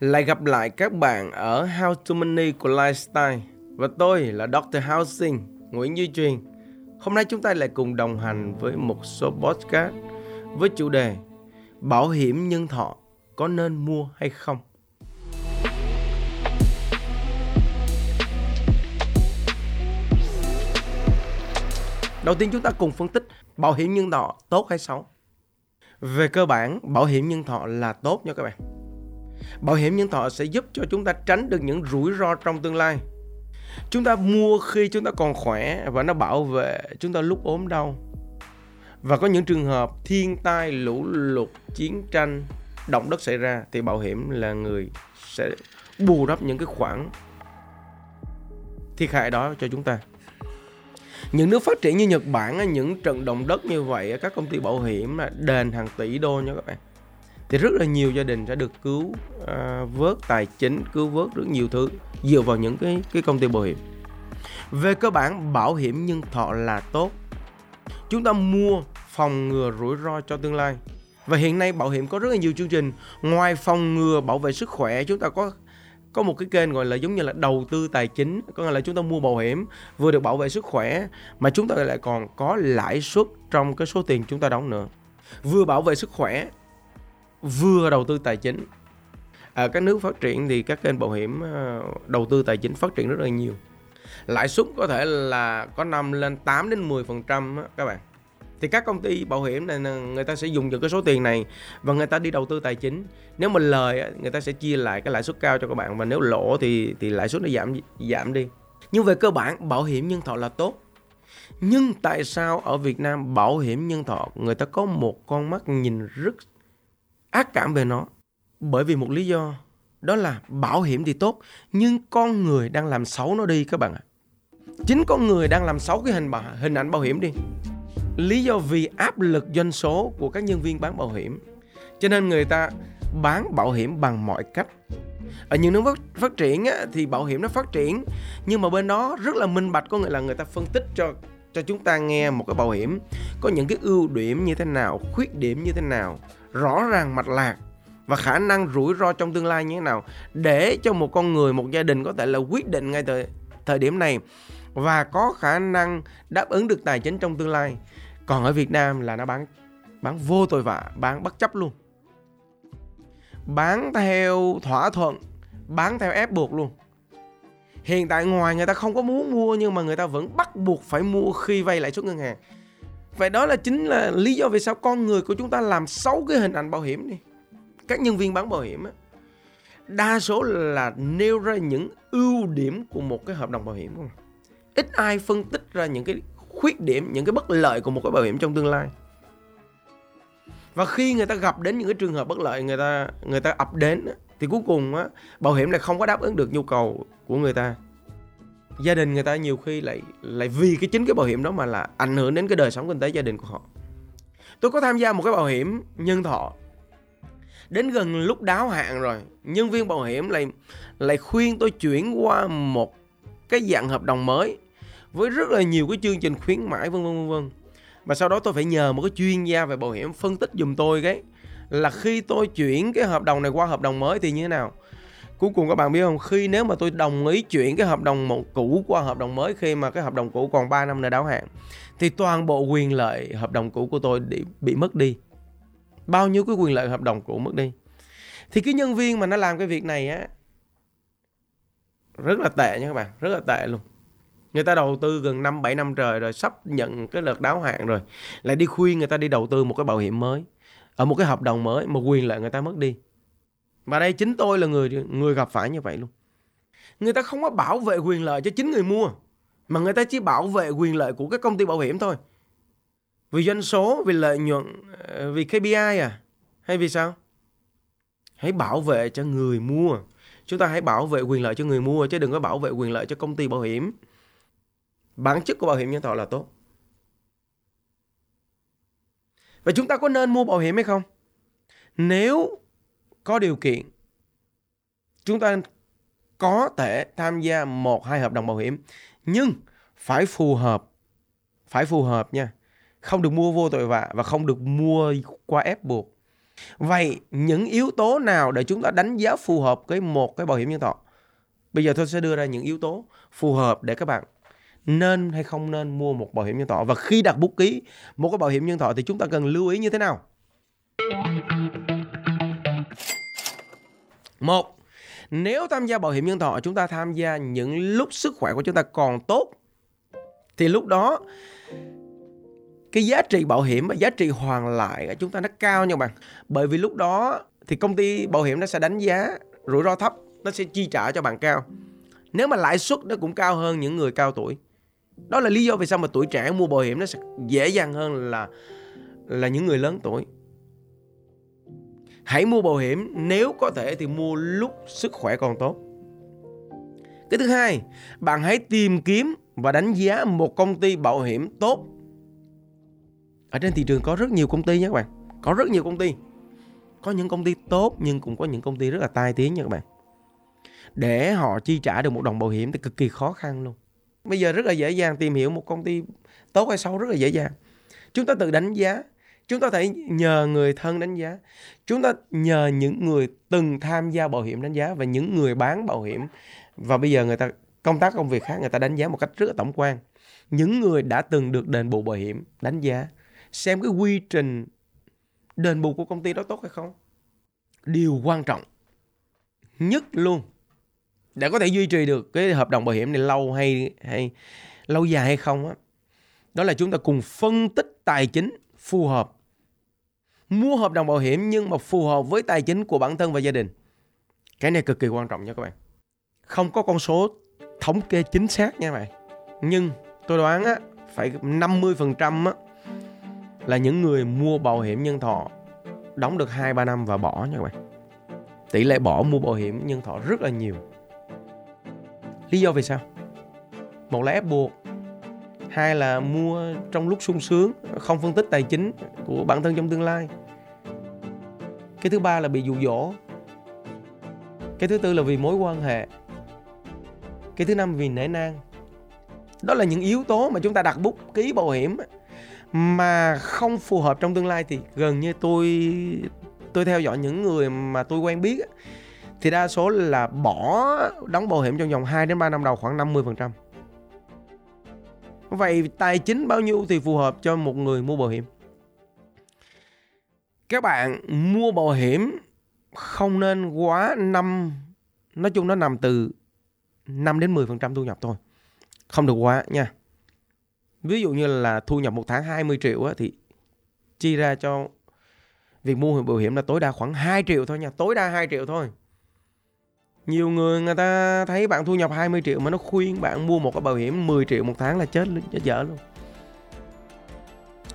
Lại gặp lại các bạn ở How to Money của Lifestyle Và tôi là Dr. Housing, Nguyễn Duy Truyền Hôm nay chúng ta lại cùng đồng hành với một số podcast với chủ đề Bảo hiểm nhân thọ có nên mua hay không? Đầu tiên chúng ta cùng phân tích bảo hiểm nhân thọ tốt hay xấu. Về cơ bản, bảo hiểm nhân thọ là tốt nha các bạn. Bảo hiểm nhân thọ sẽ giúp cho chúng ta tránh được những rủi ro trong tương lai. Chúng ta mua khi chúng ta còn khỏe và nó bảo vệ chúng ta lúc ốm đau. Và có những trường hợp thiên tai, lũ lụt, chiến tranh, động đất xảy ra thì bảo hiểm là người sẽ bù đắp những cái khoản thiệt hại đó cho chúng ta những nước phát triển như Nhật Bản những trận động đất như vậy các công ty bảo hiểm đền hàng tỷ đô nha các bạn thì rất là nhiều gia đình sẽ được cứu à, vớt tài chính cứu vớt rất nhiều thứ dựa vào những cái cái công ty bảo hiểm. Về cơ bản bảo hiểm nhân thọ là tốt. Chúng ta mua phòng ngừa rủi ro cho tương lai. Và hiện nay bảo hiểm có rất là nhiều chương trình. Ngoài phòng ngừa bảo vệ sức khỏe chúng ta có có một cái kênh gọi là giống như là đầu tư tài chính. Có nghĩa là chúng ta mua bảo hiểm vừa được bảo vệ sức khỏe mà chúng ta lại còn có lãi suất trong cái số tiền chúng ta đóng nữa. Vừa bảo vệ sức khỏe vừa đầu tư tài chính. Ở các nước phát triển thì các kênh bảo hiểm à, đầu tư tài chính phát triển rất là nhiều. Lãi suất có thể là có năm lên 8 đến 10 phần trăm các bạn. Thì các công ty bảo hiểm này người ta sẽ dùng những cái số tiền này và người ta đi đầu tư tài chính. Nếu mà lời người ta sẽ chia lại cái lãi suất cao cho các bạn và nếu lỗ thì thì lãi suất nó giảm giảm đi. Nhưng về cơ bản, bảo hiểm nhân thọ là tốt. Nhưng tại sao ở Việt Nam bảo hiểm nhân thọ, người ta có một con mắt nhìn rất ác cảm về nó. Bởi vì một lý do đó là bảo hiểm thì tốt nhưng con người đang làm xấu nó đi các bạn ạ. Chính con người đang làm xấu cái hình hình ảnh bảo hiểm đi. Lý do vì áp lực doanh số của các nhân viên bán bảo hiểm. Cho nên người ta bán bảo hiểm bằng mọi cách. Ở những nước phát triển á, thì bảo hiểm nó phát triển nhưng mà bên đó rất là minh bạch có nghĩa là người ta phân tích cho cho chúng ta nghe một cái bảo hiểm có những cái ưu điểm như thế nào, khuyết điểm như thế nào, rõ ràng mạch lạc và khả năng rủi ro trong tương lai như thế nào để cho một con người, một gia đình có thể là quyết định ngay thời thời điểm này và có khả năng đáp ứng được tài chính trong tương lai. Còn ở Việt Nam là nó bán bán vô tội vạ, bán bất chấp luôn. Bán theo thỏa thuận, bán theo ép buộc luôn. Hiện tại ngoài người ta không có muốn mua nhưng mà người ta vẫn bắt buộc phải mua khi vay lãi suất ngân hàng vậy đó là chính là lý do vì sao con người của chúng ta làm xấu cái hình ảnh bảo hiểm đi. Các nhân viên bán bảo hiểm á, đa số là nêu ra những ưu điểm của một cái hợp đồng bảo hiểm không? Ít ai phân tích ra những cái khuyết điểm, những cái bất lợi của một cái bảo hiểm trong tương lai. Và khi người ta gặp đến những cái trường hợp bất lợi, người ta người ta ập đến thì cuối cùng á, bảo hiểm này không có đáp ứng được nhu cầu của người ta gia đình người ta nhiều khi lại lại vì cái chính cái bảo hiểm đó mà là ảnh hưởng đến cái đời sống kinh tế gia đình của họ. Tôi có tham gia một cái bảo hiểm nhân thọ. Đến gần lúc đáo hạn rồi, nhân viên bảo hiểm lại lại khuyên tôi chuyển qua một cái dạng hợp đồng mới với rất là nhiều cái chương trình khuyến mãi, vân vân vân vân. Và sau đó tôi phải nhờ một cái chuyên gia về bảo hiểm phân tích dùm tôi cái là khi tôi chuyển cái hợp đồng này qua hợp đồng mới thì như thế nào? Cuối cùng các bạn biết không? Khi nếu mà tôi đồng ý chuyển cái hợp đồng một cũ qua hợp đồng mới khi mà cái hợp đồng cũ còn 3 năm nữa đáo hạn thì toàn bộ quyền lợi hợp đồng cũ của tôi bị, bị mất đi. Bao nhiêu cái quyền lợi hợp đồng cũ mất đi? Thì cái nhân viên mà nó làm cái việc này á rất là tệ nha các bạn rất là tệ luôn. Người ta đầu tư gần 5 7 năm trời rồi sắp nhận cái lượt đáo hạn rồi lại đi khuyên người ta đi đầu tư một cái bảo hiểm mới ở một cái hợp đồng mới mà quyền lợi người ta mất đi và đây chính tôi là người người gặp phải như vậy luôn. Người ta không có bảo vệ quyền lợi cho chính người mua, mà người ta chỉ bảo vệ quyền lợi của các công ty bảo hiểm thôi. Vì doanh số, vì lợi nhuận ờ, vì KPI à hay vì sao? Hãy bảo vệ cho người mua. Chúng ta hãy bảo vệ quyền lợi cho người mua, chứ đừng có bảo vệ quyền lợi cho công ty bảo hiểm. Bản chất của bảo hiểm nhân thọ là tốt. Và chúng ta có nên mua bảo hiểm hay không? Nếu có điều kiện, chúng ta có thể tham gia một, hai hợp đồng bảo hiểm, nhưng phải phù hợp, phải phù hợp nha. Không được mua vô tội vạ và không được mua qua ép buộc. Vậy những yếu tố nào để chúng ta đánh giá phù hợp với một cái bảo hiểm nhân thọ? Bây giờ tôi sẽ đưa ra những yếu tố phù hợp để các bạn nên hay không nên mua một bảo hiểm nhân thọ. Và khi đặt bút ký một cái bảo hiểm nhân thọ thì chúng ta cần lưu ý như thế nào? Một, nếu tham gia bảo hiểm nhân thọ, chúng ta tham gia những lúc sức khỏe của chúng ta còn tốt, thì lúc đó cái giá trị bảo hiểm và giá trị hoàn lại của chúng ta nó cao nha bạn. Bởi vì lúc đó thì công ty bảo hiểm nó sẽ đánh giá rủi ro thấp, nó sẽ chi trả cho bạn cao. Nếu mà lãi suất nó cũng cao hơn những người cao tuổi, đó là lý do vì sao mà tuổi trẻ mua bảo hiểm nó sẽ dễ dàng hơn là là những người lớn tuổi hãy mua bảo hiểm, nếu có thể thì mua lúc sức khỏe còn tốt. Cái thứ hai, bạn hãy tìm kiếm và đánh giá một công ty bảo hiểm tốt. Ở trên thị trường có rất nhiều công ty nhé các bạn. Có rất nhiều công ty. Có những công ty tốt nhưng cũng có những công ty rất là tai tiếng nha các bạn. Để họ chi trả được một đồng bảo hiểm thì cực kỳ khó khăn luôn. Bây giờ rất là dễ dàng tìm hiểu một công ty tốt hay xấu rất là dễ dàng. Chúng ta tự đánh giá chúng ta thể nhờ người thân đánh giá. Chúng ta nhờ những người từng tham gia bảo hiểm đánh giá và những người bán bảo hiểm. Và bây giờ người ta, công tác công việc khác, người ta đánh giá một cách rất là tổng quan. Những người đã từng được đền bù bảo hiểm đánh giá, xem cái quy trình đền bù của công ty đó tốt hay không? Điều quan trọng nhất luôn, để có thể duy trì được cái hợp đồng bảo hiểm này lâu hay hay lâu dài hay không á, đó là chúng ta cùng phân tích tài chính phù hợp mua hợp đồng bảo hiểm nhưng mà phù hợp với tài chính của bản thân và gia đình cái này cực kỳ quan trọng nha các bạn không có con số thống kê chính xác nha các bạn nhưng tôi đoán á phải 50% á là những người mua bảo hiểm nhân thọ đóng được 2 3 năm và bỏ nha các bạn. Tỷ lệ bỏ mua bảo hiểm nhân thọ rất là nhiều. Lý do vì sao? Một là ép buộc, hai là mua trong lúc sung sướng, không phân tích tài chính của bản thân trong tương lai. Cái thứ ba là bị dụ dỗ. Cái thứ tư là vì mối quan hệ. Cái thứ năm vì nể nang. Đó là những yếu tố mà chúng ta đặt bút ký bảo hiểm mà không phù hợp trong tương lai thì gần như tôi tôi theo dõi những người mà tôi quen biết thì đa số là bỏ đóng bảo hiểm trong vòng 2 đến 3 năm đầu khoảng 50%. Vậy tài chính bao nhiêu thì phù hợp cho một người mua bảo hiểm? Các bạn mua bảo hiểm không nên quá 5 nói chung nó nằm từ 5 đến 10% thu nhập thôi. Không được quá nha. Ví dụ như là thu nhập một tháng 20 triệu á, thì chi ra cho việc mua bảo hiểm là tối đa khoảng 2 triệu thôi nha. Tối đa 2 triệu thôi. Nhiều người người ta thấy bạn thu nhập 20 triệu mà nó khuyên bạn mua một cái bảo hiểm 10 triệu một tháng là chết chết dở luôn.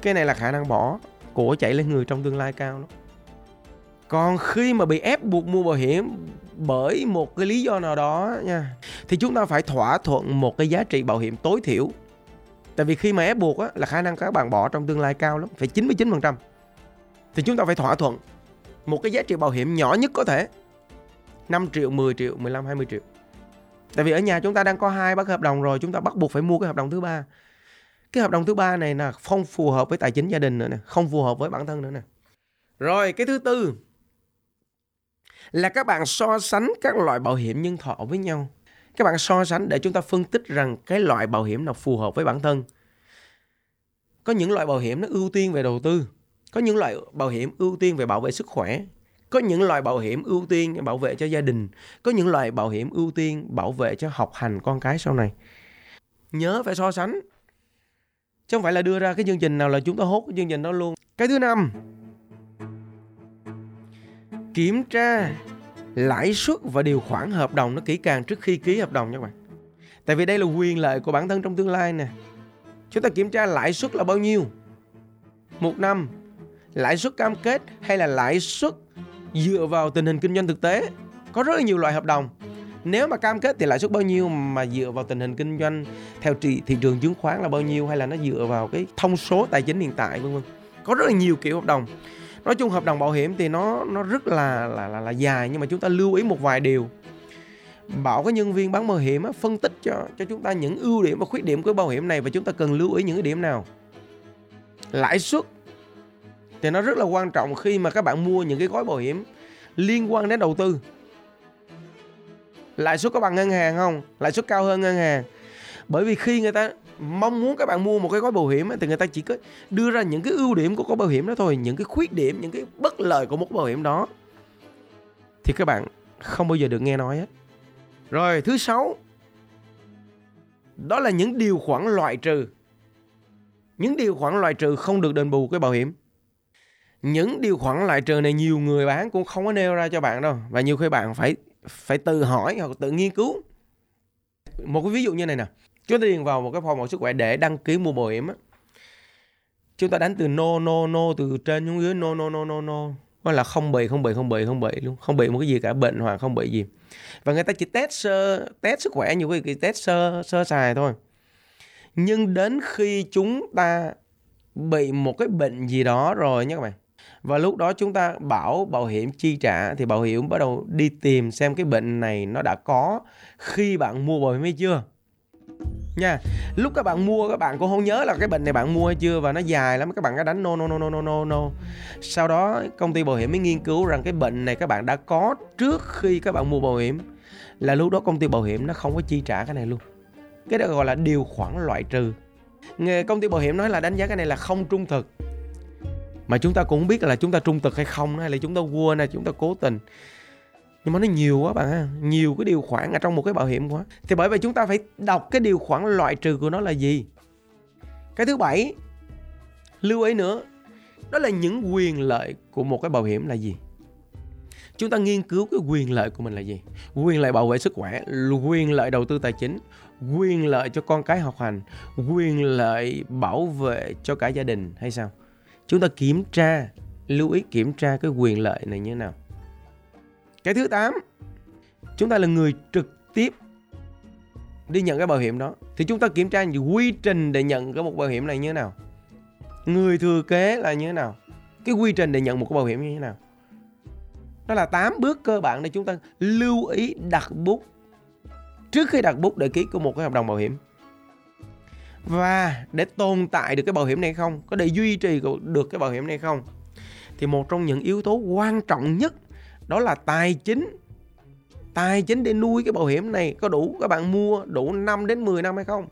Cái này là khả năng bỏ của chạy lên người trong tương lai cao lắm. Còn khi mà bị ép buộc mua bảo hiểm bởi một cái lý do nào đó nha thì chúng ta phải thỏa thuận một cái giá trị bảo hiểm tối thiểu Tại vì khi mà ép buộc á, là khả năng các bạn bỏ trong tương lai cao lắm, phải 99%. Thì chúng ta phải thỏa thuận một cái giá trị bảo hiểm nhỏ nhất có thể. 5 triệu, 10 triệu, 15, 20 triệu. Tại vì ở nhà chúng ta đang có hai bác hợp đồng rồi, chúng ta bắt buộc phải mua cái hợp đồng thứ ba. Cái hợp đồng thứ ba này là không phù hợp với tài chính gia đình nữa nè, không phù hợp với bản thân nữa nè. Rồi cái thứ tư là các bạn so sánh các loại bảo hiểm nhân thọ với nhau các bạn so sánh để chúng ta phân tích rằng cái loại bảo hiểm nào phù hợp với bản thân có những loại bảo hiểm nó ưu tiên về đầu tư có những loại bảo hiểm ưu tiên về bảo vệ sức khỏe có những loại bảo hiểm ưu tiên bảo vệ cho gia đình có những loại bảo hiểm ưu tiên bảo vệ cho học hành con cái sau này nhớ phải so sánh chứ không phải là đưa ra cái chương trình nào là chúng ta hốt cái chương trình đó luôn cái thứ năm kiểm tra lãi suất và điều khoản hợp đồng nó kỹ càng trước khi ký hợp đồng nha các bạn. Tại vì đây là quyền lợi của bản thân trong tương lai nè. Chúng ta kiểm tra lãi suất là bao nhiêu? Một năm, lãi suất cam kết hay là lãi suất dựa vào tình hình kinh doanh thực tế. Có rất là nhiều loại hợp đồng. Nếu mà cam kết thì lãi suất bao nhiêu mà dựa vào tình hình kinh doanh theo thị, thị trường chứng khoán là bao nhiêu hay là nó dựa vào cái thông số tài chính hiện tại vân vân. Có rất là nhiều kiểu hợp đồng nói chung hợp đồng bảo hiểm thì nó nó rất là là là, là dài nhưng mà chúng ta lưu ý một vài điều bảo các nhân viên bán bảo hiểm á, phân tích cho cho chúng ta những ưu điểm và khuyết điểm của bảo hiểm này và chúng ta cần lưu ý những cái điểm nào lãi suất thì nó rất là quan trọng khi mà các bạn mua những cái gói bảo hiểm liên quan đến đầu tư. Lãi suất có bằng ngân hàng không? Lãi suất cao hơn ngân hàng. Bởi vì khi người ta mong muốn các bạn mua một cái gói bảo hiểm thì người ta chỉ có đưa ra những cái ưu điểm của gói bảo hiểm đó thôi, những cái khuyết điểm, những cái bất lợi của một bảo hiểm đó. Thì các bạn không bao giờ được nghe nói hết. Rồi, thứ sáu. Đó là những điều khoản loại trừ. Những điều khoản loại trừ không được đền bù cái bảo hiểm những điều khoản loại trừ này nhiều người bán cũng không có nêu ra cho bạn đâu. Và nhiều khi bạn phải phải tự hỏi hoặc tự nghiên cứu. Một cái ví dụ như này nè. Chúng ta điền vào một cái form bảo sức khỏe để đăng ký mua bảo hiểm á. Chúng ta đánh từ no no no, từ trên xuống dưới, no no no no no. Có là không bị không bị không bị không bị luôn. Không bị một cái gì cả, bệnh hoặc không bị gì. Và người ta chỉ test sơ, test sức khỏe, nhiều khi test sơ sơ xài thôi. Nhưng đến khi chúng ta bị một cái bệnh gì đó rồi nhé các bạn và lúc đó chúng ta bảo bảo hiểm chi trả thì bảo hiểm bắt đầu đi tìm xem cái bệnh này nó đã có khi bạn mua bảo hiểm hay chưa. Nha, lúc các bạn mua, các bạn cũng không nhớ là cái bệnh này bạn mua hay chưa và nó dài lắm, các bạn đã đánh no no no no no no no. Sau đó công ty bảo hiểm mới nghiên cứu rằng cái bệnh này các bạn đã có trước khi các bạn mua bảo hiểm, là lúc đó công ty bảo hiểm nó không có chi trả cái này luôn. Cái đó gọi là điều khoản loại trừ. Nghề công ty bảo hiểm nói là đánh giá cái này là không trung thực mà chúng ta cũng biết là chúng ta trung thực hay không hay là chúng ta quên, hay chúng ta cố tình. Nhưng mà nó nhiều quá bạn ha, nhiều cái điều khoản ở trong một cái bảo hiểm quá. Thì bởi vậy chúng ta phải đọc cái điều khoản loại trừ của nó là gì? Cái thứ bảy, lưu ý nữa, đó là những quyền lợi của một cái bảo hiểm là gì? Chúng ta nghiên cứu cái quyền lợi của mình là gì? Quyền lợi bảo vệ sức khỏe, quyền lợi đầu tư tài chính, quyền lợi cho con cái học hành, quyền lợi bảo vệ cho cả gia đình hay sao? Chúng ta kiểm tra, lưu ý kiểm tra cái quyền lợi này như thế nào. Cái thứ 8 chúng ta là người trực tiếp đi nhận cái bảo hiểm đó. Thì chúng ta kiểm tra những quy trình để nhận cái một bảo hiểm này như thế nào. Người thừa kế là như thế nào. Cái quy trình để nhận một cái bảo hiểm như thế nào. Đó là 8 bước cơ bản để chúng ta lưu ý đặt bút. Trước khi đặt bút để ký của một cái hợp đồng bảo hiểm và để tồn tại được cái bảo hiểm này không? Có để duy trì được cái bảo hiểm này không? Thì một trong những yếu tố quan trọng nhất đó là tài chính. Tài chính để nuôi cái bảo hiểm này có đủ, các bạn mua đủ 5 đến 10 năm hay không?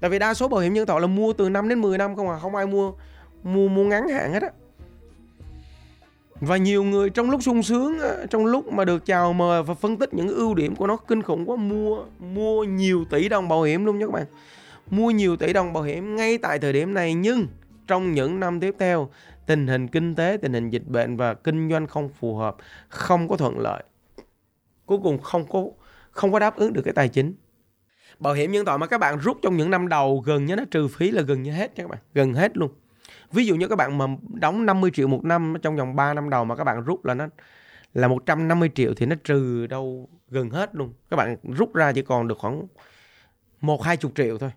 Tại vì đa số bảo hiểm nhân thọ là mua từ 5 đến 10 năm không à không ai mua mua mua ngắn hạn hết á. Và nhiều người trong lúc sung sướng trong lúc mà được chào mời và phân tích những ưu điểm của nó, kinh khủng quá, mua mua nhiều tỷ đồng bảo hiểm luôn nha các bạn mua nhiều tỷ đồng bảo hiểm ngay tại thời điểm này, nhưng trong những năm tiếp theo, tình hình kinh tế, tình hình dịch bệnh và kinh doanh không phù hợp, không có thuận lợi. Cuối cùng không có không có đáp ứng được cái tài chính. Bảo hiểm nhân thọ mà các bạn rút trong những năm đầu gần như nó trừ phí là gần như hết các bạn, gần hết luôn. Ví dụ như các bạn mà đóng 50 triệu một năm trong vòng 3 năm đầu mà các bạn rút là nó, là 150 triệu thì nó trừ đâu gần hết luôn. Các bạn rút ra chỉ còn được khoảng một hai chục triệu thôi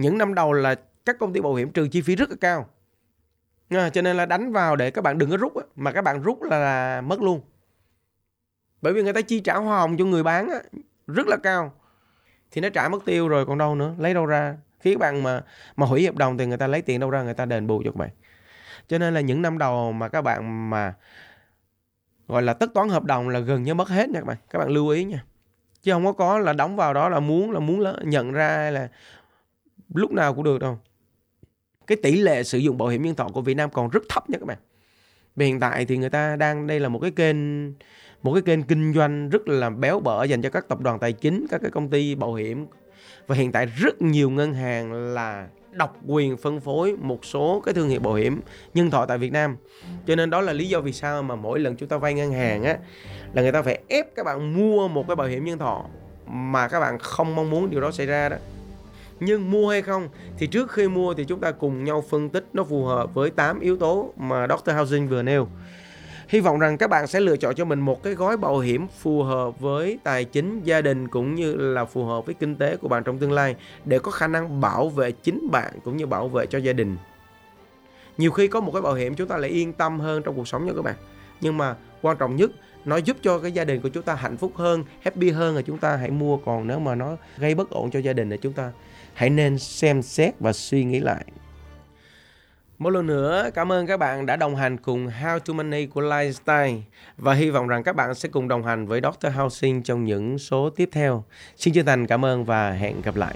những năm đầu là các công ty bảo hiểm trừ chi phí rất là cao. À, cho nên là đánh vào để các bạn đừng có rút á, mà các bạn rút là, là mất luôn. Bởi vì người ta chi trả hoa hồng cho người bán á, rất là cao. Thì nó trả mất tiêu rồi còn đâu nữa lấy đâu ra? Khi các bạn mà mà hủy hợp đồng thì người ta lấy tiền đâu ra người ta đền bù cho các bạn. Cho nên là những năm đầu mà các bạn mà gọi là tất toán hợp đồng là gần như mất hết nha các bạn. Các bạn lưu ý nha. Chứ không có có là đóng vào đó là muốn là muốn nhận ra hay là lúc nào cũng được đâu. Cái tỷ lệ sử dụng bảo hiểm nhân thọ của Việt Nam còn rất thấp nha các bạn. Vì hiện tại thì người ta đang, đây là một cái kênh, một cái kênh kinh doanh rất là béo bở dành cho các tập đoàn tài chính, các cái công ty bảo hiểm. Và hiện tại rất nhiều ngân hàng là độc quyền phân phối một số cái thương hiệu bảo hiểm nhân thọ tại Việt Nam. Cho nên đó là lý do vì sao mà mỗi lần chúng ta vay ngân hàng á, là người ta phải ép các bạn mua một cái bảo hiểm nhân thọ mà các bạn không mong muốn điều đó xảy ra đó nhưng mua hay không thì trước khi mua thì chúng ta cùng nhau phân tích nó phù hợp với 8 yếu tố mà Dr. Housing vừa nêu. Hy vọng rằng các bạn sẽ lựa chọn cho mình một cái gói bảo hiểm phù hợp với tài chính gia đình cũng như là phù hợp với kinh tế của bạn trong tương lai để có khả năng bảo vệ chính bạn cũng như bảo vệ cho gia đình. Nhiều khi có một cái bảo hiểm chúng ta lại yên tâm hơn trong cuộc sống nha các bạn. Nhưng mà quan trọng nhất nó giúp cho cái gia đình của chúng ta hạnh phúc hơn, happy hơn là chúng ta hãy mua còn nếu mà nó gây bất ổn cho gia đình thì chúng ta hãy nên xem xét và suy nghĩ lại Một lần nữa, cảm ơn các bạn đã đồng hành cùng How to Money của Lifestyle và hy vọng rằng các bạn sẽ cùng đồng hành với Dr. Housing trong những số tiếp theo. Xin chân thành cảm ơn và hẹn gặp lại.